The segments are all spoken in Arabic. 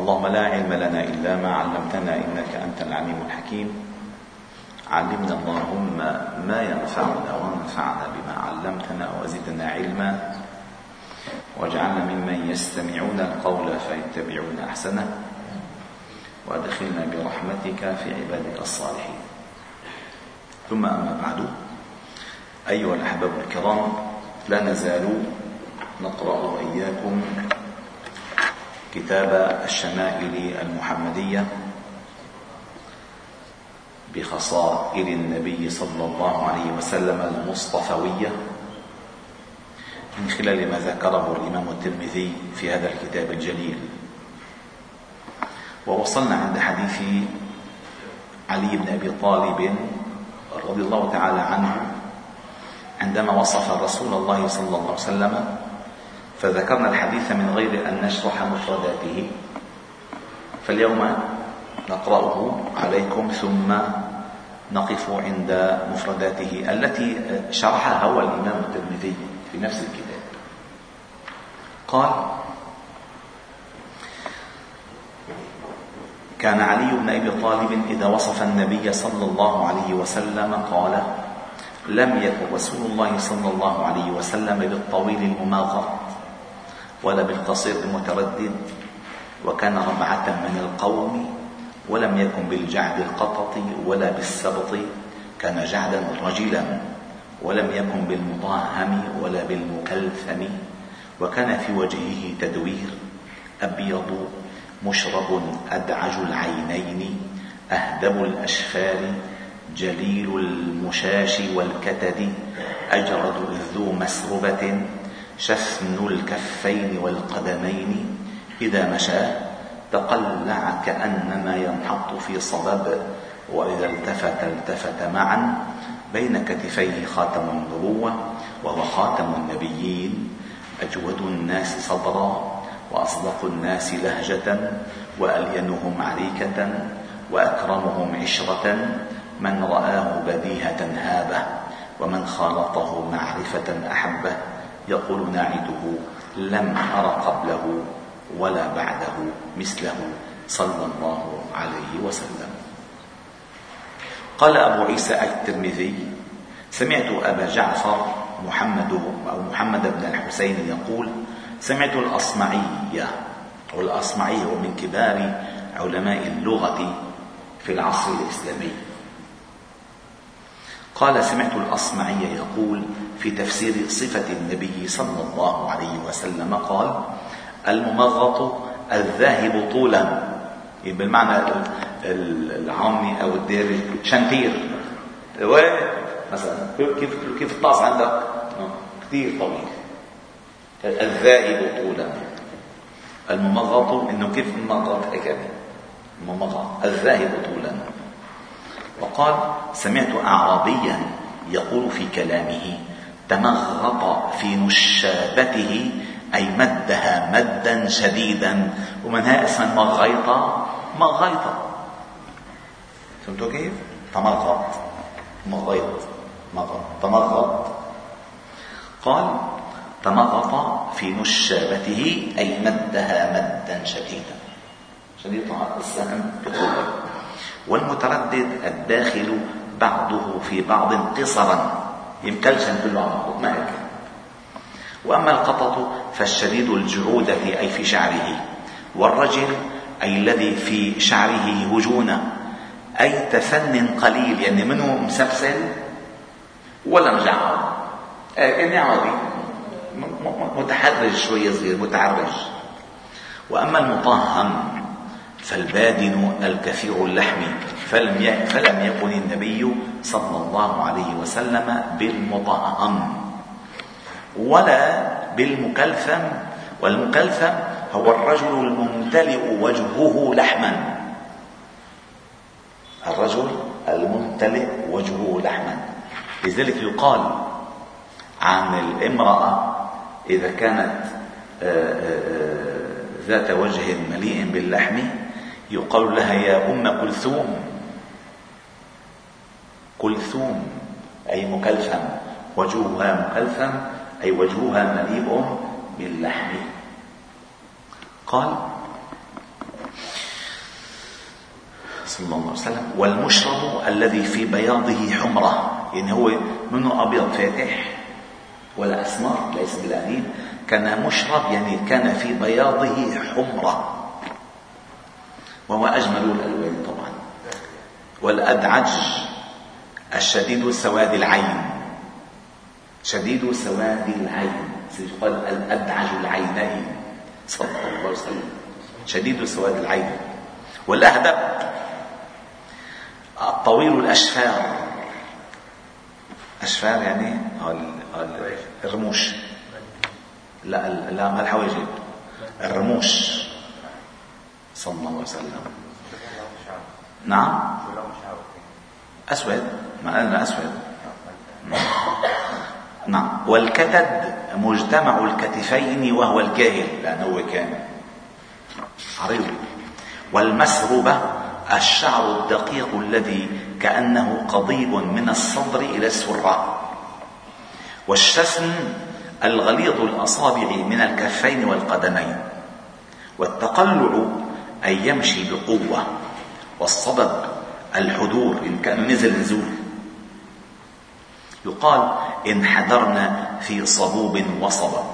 اللهم لا علم لنا إلا ما علمتنا إنك أنت العليم الحكيم. علمنا اللهم ما ينفعنا وانفعنا بما علمتنا وزدنا علما. واجعلنا ممن يستمعون القول فيتبعون أحسنه. وادخلنا برحمتك في عبادك الصالحين. ثم أما بعد أيها الأحباب الكرام لا نزال نقرأ إياكم كتاب الشمائل المحمدية بخصائل النبي صلى الله عليه وسلم المصطفوية من خلال ما ذكره الإمام الترمذي في هذا الكتاب الجليل. ووصلنا عند حديث علي بن أبي طالب رضي الله تعالى عنه عندما وصف رسول الله صلى الله عليه وسلم فذكرنا الحديث من غير أن نشرح مفرداته. فاليوم نقرأه عليكم ثم نقف عند مفرداته التي شرحها هو الإمام الترمذي في نفس الكتاب. قال كان علي بن أبي طالب إذا وصف النبي صلى الله عليه وسلم قال لم يكن رسول الله صلى الله عليه وسلم بالطويل المماغط ولا بالقصير المتردد وكان ربعة من القوم ولم يكن بالجعد القطط ولا بالسبط كان جعدا رجلا ولم يكن بالمطاهم ولا بالمكلثم وكان في وجهه تدوير أبيض مشرب أدعج العينين أهدب الأشفار جليل المشاش والكتد أجرد ذو مسربة شفن الكفين والقدمين إذا مشى تقلع كأنما ينحط في صبب وإذا التفت التفت معا بين كتفيه خاتم النبوة وهو خاتم النبيين. أجود الناس صدرا وأصدق الناس لهجة وألينهم عريكة وأكرمهم عشرة. من رآه بديهة هابة ومن خالطه معرفة أحبه. يقول ناعده لم أر قبله ولا بعده مثله صلى الله عليه وسلم. قال أبو عيسى الترمذي سمعت أبا جعفر محمد أو محمد بن الحسين يقول سمعت الأصمعي والأصمعي هو من كبار علماء اللغة في العصر الإسلامي. قال سمعت الأصمعي يقول في تفسير صفة النبي صلى الله عليه وسلم قال الممغط الذاهب طولا. بالمعنى العامي أو الدارج شنتير مثلا كيف كيف الطاس عندك؟ كثير طويل. الذاهب طولا. الممغط إنه كيف الممغط هكذا الممغط الذاهب طولا. وقال سمعت اعرابيا يقول في كلامه تمغط في نشابته أي مدها مدا شديدا. ومنها اسم مغيطة مغيطة فهمتوا كيف؟ تمغط مغيط مغط تمغط قال تمغط في نشابته أي مدها مدا شديدا. شديد السهم بقوة والمتردد الداخل بعضه في بعض قصرا. يمكنش كله على ما هيك وأما القطط فالشديد الجعودة أي في شعره والرجل أي الذي في شعره هجونة أي تفن قليل يعني منه مسفسل ولا مجعر يعني عادي متحرج شوية صغير متعرج. وأما المطهم فالبادن الكثير اللحم فلم فلم يكن النبي صلى الله عليه وسلم بالمطهم ولا بالمكلثم والمكلثم هو الرجل الممتلئ وجهه لحما. الرجل الممتلئ وجهه لحما. لذلك يقال عن الامرأة إذا كانت آه، آه، ذات وجه مليء باللحم يقال لها يا أم كلثوم. كلثوم أي مكلثم وجهها مكلثم أي وجهها مليء باللحم قال صلى الله عليه وسلم والمشرب الذي في بياضه حمرة يعني هو منه أبيض فاتح ولا أسمر ليس بالأنين كان مشرب يعني كان في بياضه حمرة. وهو أجمل الألوان طبعا. والأدعج الشديد سواد العين. شديد سواد العين. سيقال الأدعج العينين. صلى الله عليه وسلم. شديد سواد العين. والأهدب طويل الأشفار. أشفار يعني الرموش. لا لا ما الحواجب الرموش. صلى الله عليه وسلم. نعم. أسود. ما قالنا أسود. نعم. والكتد مجتمع الكتفين وهو الكاهل لأنه هو كان عريض. والمسربة الشعر الدقيق الذي كأنه قضيب من الصدر إلى السرة والشسن الغليظ الأصابع من الكفين والقدمين. والتقلع أن يمشي بقوة. والصبب الحضور إن كان نزل نزول يقال إن حضرنا في صبوب وصبب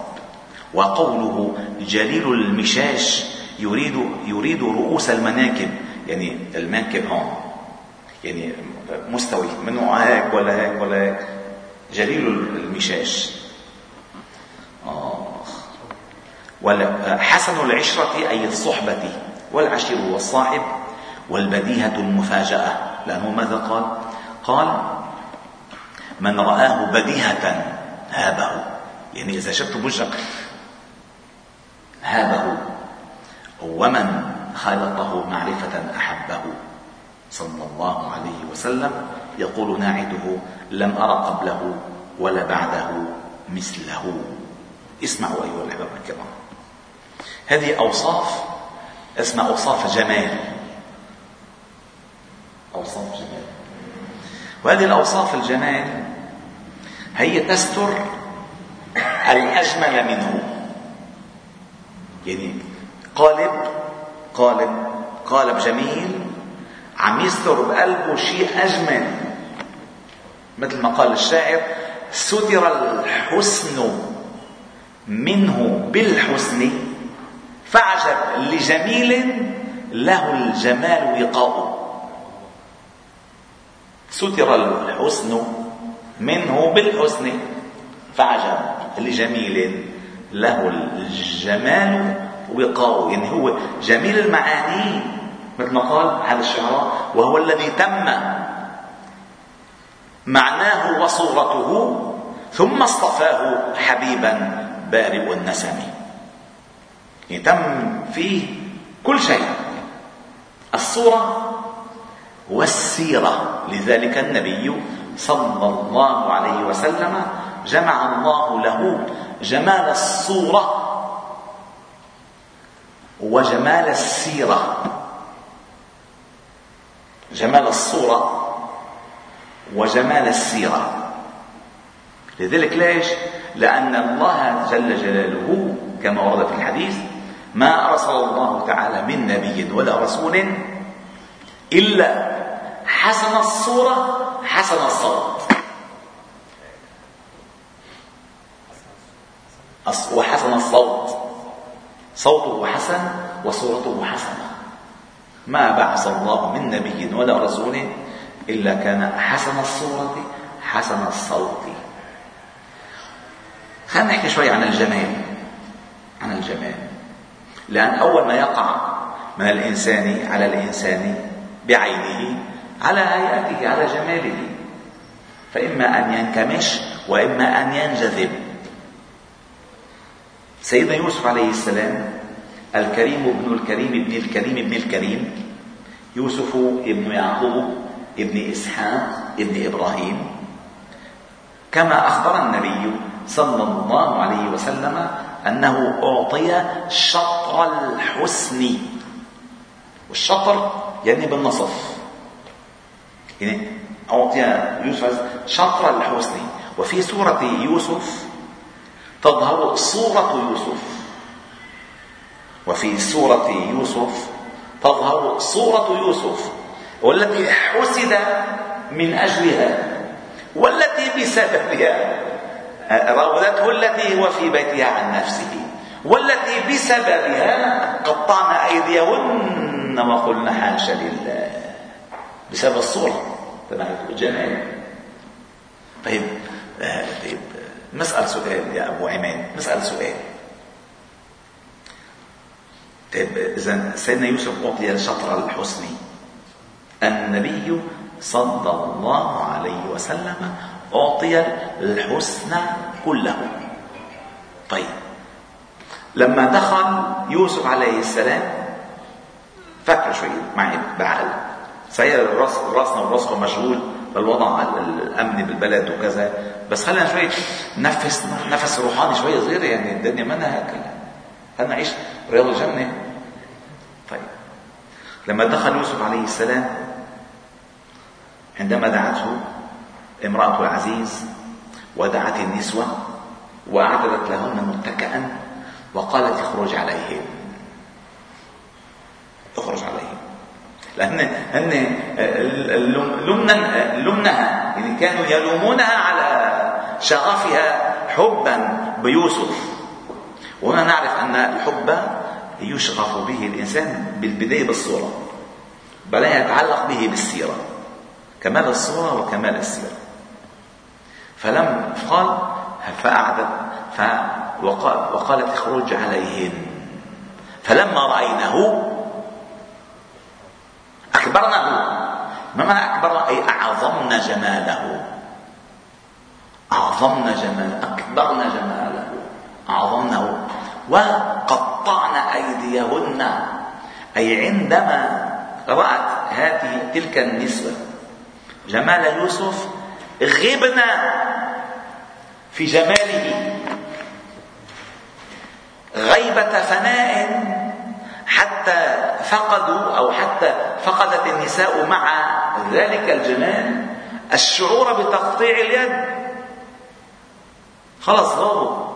وقوله جليل المشاش يريد يريد رؤوس المناكب. يعني المنكب هون يعني مستوي منه هيك ولا هيك ولا هيك. جليل المشاش. آه. حسن العشرة أي الصحبة. والعشير والصاحب والبديهة المفاجأة. لأنه ماذا قال؟ قال من رآه بديهة هابه. يعني إذا شفت بوجهك هابه. ومن خالطه معرفة أحبه. صلى الله عليه وسلم يقول ناعده لم أر قبله ولا بعده مثله. اسمعوا أيها الأحباب الكرام. هذه أوصاف اسمها أوصاف جمال. أوصاف جمال. وهذه الأوصاف الجمال هي تستر الأجمل منه. يعني قالب قالب قالب جميل عم يستر بقلبه شيء أجمل. مثل ما قال الشاعر ستر الحسن منه بالحسن فعجب لجميل له الجمال وقاؤه. ستر الحسن منه بالحسن. فعجب لجميل له الجمال وقاؤه. يعني هو جميل المعاني مثل ما قال هذا الشعراء وهو الذي تم معناه وصورته ثم اصطفاه حبيبا بارئ النسم. يعني تم فيه كل شيء. الصورة والسيرة. لذلك النبي صلى الله عليه وسلم جمع الله له جمال الصورة وجمال السيرة. جمال الصورة وجمال السيرة. لذلك ليش؟ لأن الله جل جلاله كما ورد في الحديث ما أرسل الله تعالى من نبي ولا رسول إلا حسن الصورة حسن الصوت. وحسن الصوت. صوته حسن وصورته حسنة. ما بعث الله من نبي ولا رسول إلا كان حسن الصورة حسن الصوت. خلينا نحكي شوي عن الجمال. عن الجمال. لأن أول ما يقع من الإنسان على الإنسان بعينه على هيئته على جماله. فإما أن ينكمش وإما أن ينجذب. سيدنا يوسف عليه السلام الكريم ابن الكريم ابن الكريم ابن الكريم يوسف ابن يعقوب ابن إسحاق ابن إبراهيم. كما أخبر النبي صلى الله عليه وسلم أنه أعطي شطر الحسن. والشطر يعني بالنصف. يعني أعطي يوسف شطر الحسن. وفي سورة يوسف تظهر صورة يوسف. وفي سورة يوسف تظهر صورة يوسف. والتي حسد من أجلها. والتي بسببها. راودته التي هو في بيتها عن نفسه والتي بسببها قطعنا أيديهن وقلنا حاشا لله. بسبب الصورة. تبع الجمال طيب آه، طيب نسأل سؤال يا أبو عماد. نسأل سؤال. طيب إذا سيدنا يوسف أعطي شطر الحسن النبي صلى الله عليه وسلم أعطي الحسن كله. طيب. لما دخل يوسف عليه السلام فكر شوي معي بعقل. صحيح الراس رأسنا ورأسه مشغول بالوضع الأمني بالبلد وكذا بس خلينا شوي نفس نفس روحاني شوي صغير يعني الدنيا ما هيك خلينا نعيش رياض الجنه طيب. لما دخل يوسف عليه السلام عندما دعته امرأة العزيز ودعت النسوة وأعددت لهن متكئا وقالت اخرج عليهم. اخرج عليهم. لأن هن لمنها. يعني كانوا يلومونها على شغفها حبا بيوسف. وهنا نعرف أن الحب يشغف به الإنسان بالبداية بالصورة بل يتعلق به بالسيرة كمال الصورة وكمال السيرة. فلم قال فأعدت وقالت اخرج عليهن. فلما رأينه أكبرنه. ما معنى أكبرنا أي أعظمنا جماله. أعظمنا جماله أكبرنا جماله. أعظمنه. وقطعنا أيديهن. أي عندما رأت هذه تلك النسوة جمال يوسف غبنا في جماله. غيبة فناء حتى فقدوا أو حتى فقدت النساء مع ذلك الجمال الشعور بتقطيع اليد. خلص غابوا.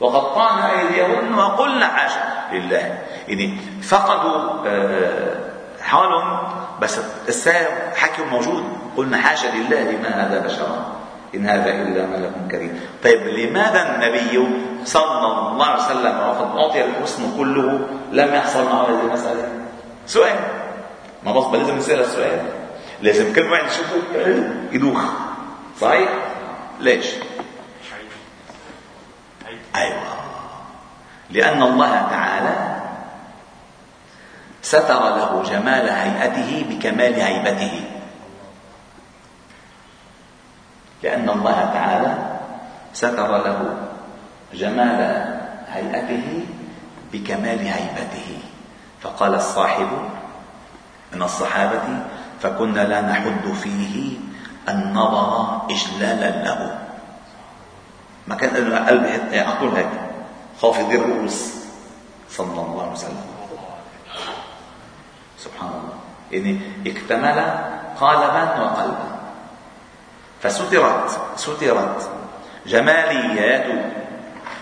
وقطعنا أيديهن وقلنا حاشا لله. يعني فقدوا آه، حالهم بس الساعة حكي موجود. قلنا حاشا لله لما هذا بشرا؟ إن هذا إلا ملك كريم. طيب لماذا النبي صلى الله عليه وسلم وقد أعطي الحسن كله لم يحصل معه هذه المسألة؟ سؤال. ما بس لازم نسأل السؤال. لازم كل واحد يشوفه يدوخ. صحيح؟ ليش؟ أيوة. لأن الله تعالى ستر له جمال هيئته بكمال هيبته. لأن الله تعالى ستر له جمال هيئته بكمال هيبته. فقال الصاحب من الصحابة فكنا لا نحد فيه النظر إجلالا له. ما كان قلب على طول هيك خافض الرؤوس. صلى الله عليه وسلم. سبحان الله. يعني اكتمل قالبا وقلبا. فسترت سترت جماليات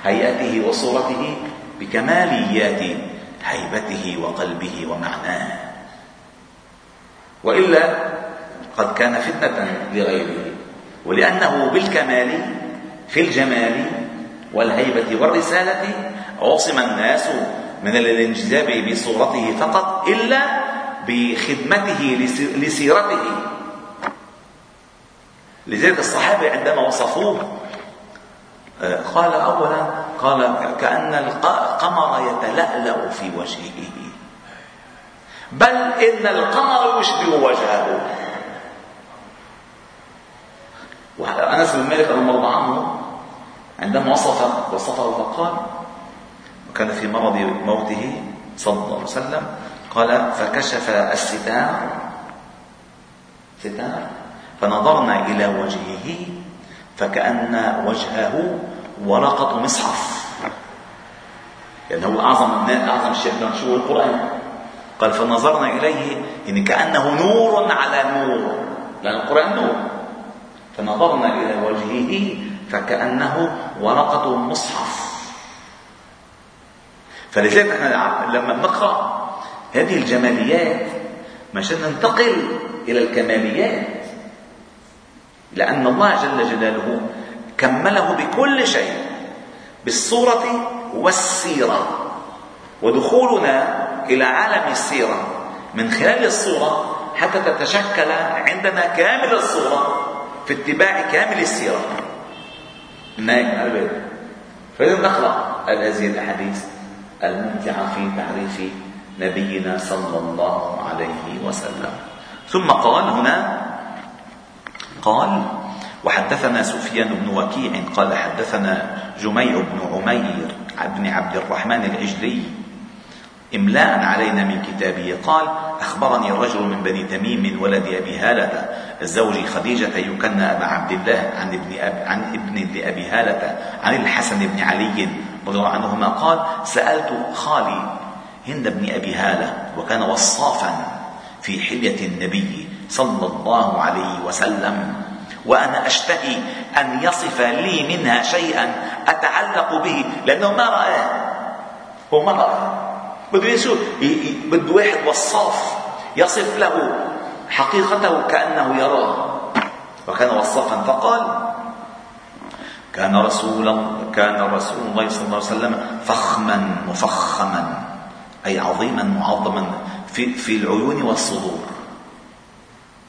هيئته وصورته بكماليات هيبته وقلبه ومعناه. وإلا قد كان فتنة لغيره ولأنه بالكمال في الجمال والهيبة والرسالة عصم الناس من الانجذاب بصورته فقط إلا بخدمته لسيرته. لذلك الصحابة عندما وصفوه آه، قال أولا قال كأن القمر يتلألأ في وجهه. بل إن القمر يشبه وجهه. أنس بن مالك رضي الله عنه عندما وصف وصفه فقال وكان في مرض موته صلى الله عليه وسلم قال فكشف الستار ستار فنظرنا إلى وجهه فكأن وجهه ورقة مصحف. لأنه يعني أعظم أعظم شيء شو القرآن. قال فنظرنا إليه يعني كأنه نور على نور. لأن القرآن نور. فنظرنا إلى وجهه فكأنه ورقة مصحف. فلذلك إحنا لما نقرأ هذه الجماليات مشان ننتقل إلى الكماليات. لأن الله جل جلاله كمله بكل شيء بالصورة والسيرة. ودخولنا إلى عالم السيرة. من خلال الصورة حتى تتشكل عندنا كامل الصورة في اتباع كامل السيرة. نايم فإذا نقرأ هذه الأحاديث الممتعة في تعريف نبينا صلى الله عليه وسلم. ثم قال هنا قال وحدثنا سفيان بن وكيع قال حدثنا جميع بن عمير بن عبد الرحمن العجلي إملاء علينا من كتابه قال أخبرني رجل من بني تميم من ولد أبي هالة الزوج خديجة يكنى أبا عبد الله عن ابن أب عن ابن لأبي هالة عن الحسن بن علي رضي الله عنهما قال سألت خالي هند بن أبي هالة وكان وصافا في حلية النبي صلى الله عليه وسلم. وأنا أشتهي أن يصف لي منها شيئا أتعلق به لأنه ما رآه هو ما رآه بده يشوف بده واحد وصاف يصف له حقيقته كأنه يراه. وكان وصافا. فقال كان رسول كان رسول الله صلى الله عليه وسلم فخما مفخما أي عظيما معظما في في العيون والصدور.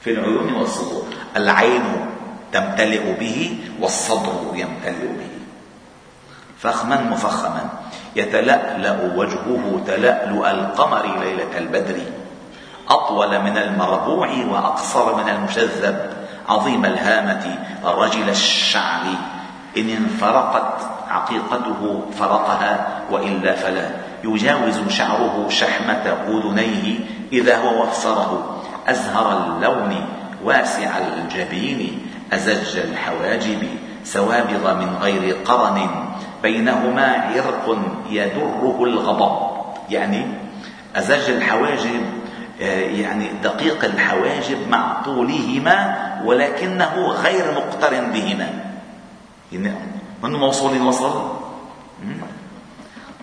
في العيون والصدور. العين تمتلئ به والصدر يمتلئ به. فخما مفخما. يتلألأ وجهه تلألؤ القمر ليلة البدر. أطول من المربوع وأقصر من المشذب. عظيم الهامة رجل الشعر. إن انفرقت عقيقته فرقها وإلا فلا. يجاوز شعره شحمة أذنيه إذا هو وفره أزهر اللون واسع الجبين أزج الحواجب سوابغ من غير قرن. بينهما عرق يدره الغضب. يعني أزج الحواجب آه، يعني دقيق الحواجب مع طولهما ولكنه غير مقترن بهما. يعني من موصول وصل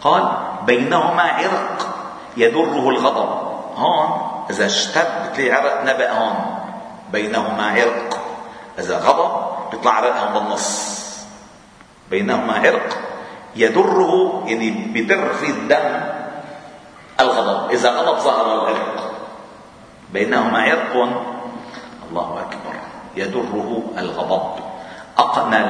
قال بينهما عرق يدره الغضب. هون إذا اشتد بتلاقي عرق نبأ هون. بينهما عرق. إذا غضب بيطلع عرق هون بالنص. بينهما عرق يدره يعني بدر في الدم الغضب. إذا غضب ظهر العرق. بينهما عرق. الله أكبر. يدره الغضب. أقنى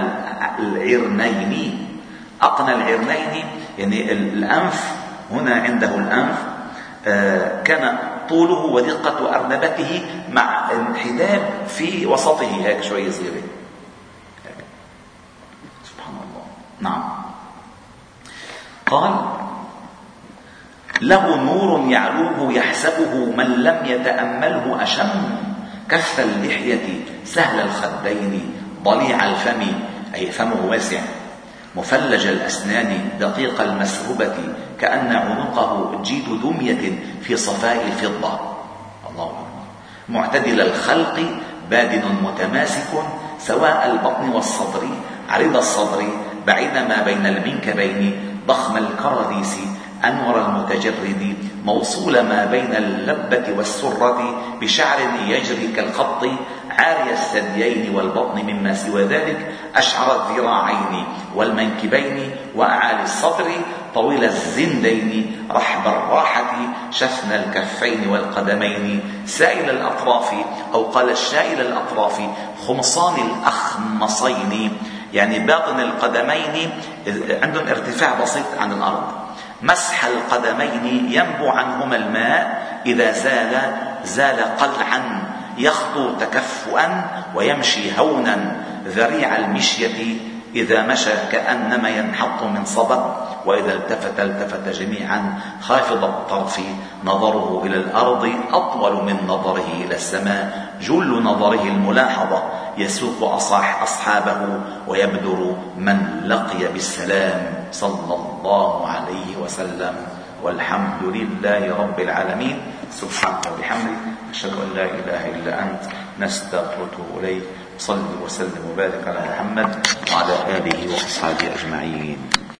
العرنين. أقنى العرنين يعني الأنف هنا عنده الأنف آه، كان طوله ودقة أرنبته مع انحداب في وسطه. هيك شوية صغيرة سبحان الله. نعم. قال له نور يعلوه يحسبه من لم يتأمله أشم. كف اللحية سهل الخدين ضليع الفم أي فمه واسع. مفلج الأسنان دقيق المسروبة كأن عنقه جيد دمية في صفاء الفضة. الله أكبر. معتدل الخلق بادن متماسك سواء البطن والصدر عريض الصدر بعيد ما بين المنكبين ضخم الكراديس أنور المتجرد موصول ما بين اللبة والسرة بشعر يجري كالخط عاري الثديين والبطن مما سوى ذلك أشعر الذراعين والمنكبين وأعالي الصدر طويل الزندين رحب الراحة شفن الكفين والقدمين سائل الأطراف أو قال الشائل الأطراف خمصان الأخمصين يعني باطن القدمين عندهم ارتفاع بسيط عن الأرض. مسح القدمين ينبو عنهما الماء إذا زال زال قلعا. يخطو تكفؤا ويمشي هونا ذريع المشية إذا مشى كأنما ينحط من صبب وإذا التفت التفت جميعا خافض الطرف نظره إلى الأرض أطول من نظره إلى السماء جل نظره الملاحظة يسوق أصاح أصحابه ويبدر من لقي بالسلام صلى الله عليه وسلم. والحمد لله رب العالمين. سبحانك وبحمدك. أشهد أن لا إله إلا أنت نستغفرك إليك صل وسلم وبارك على محمد وعلى آله وأصحابه أجمعين.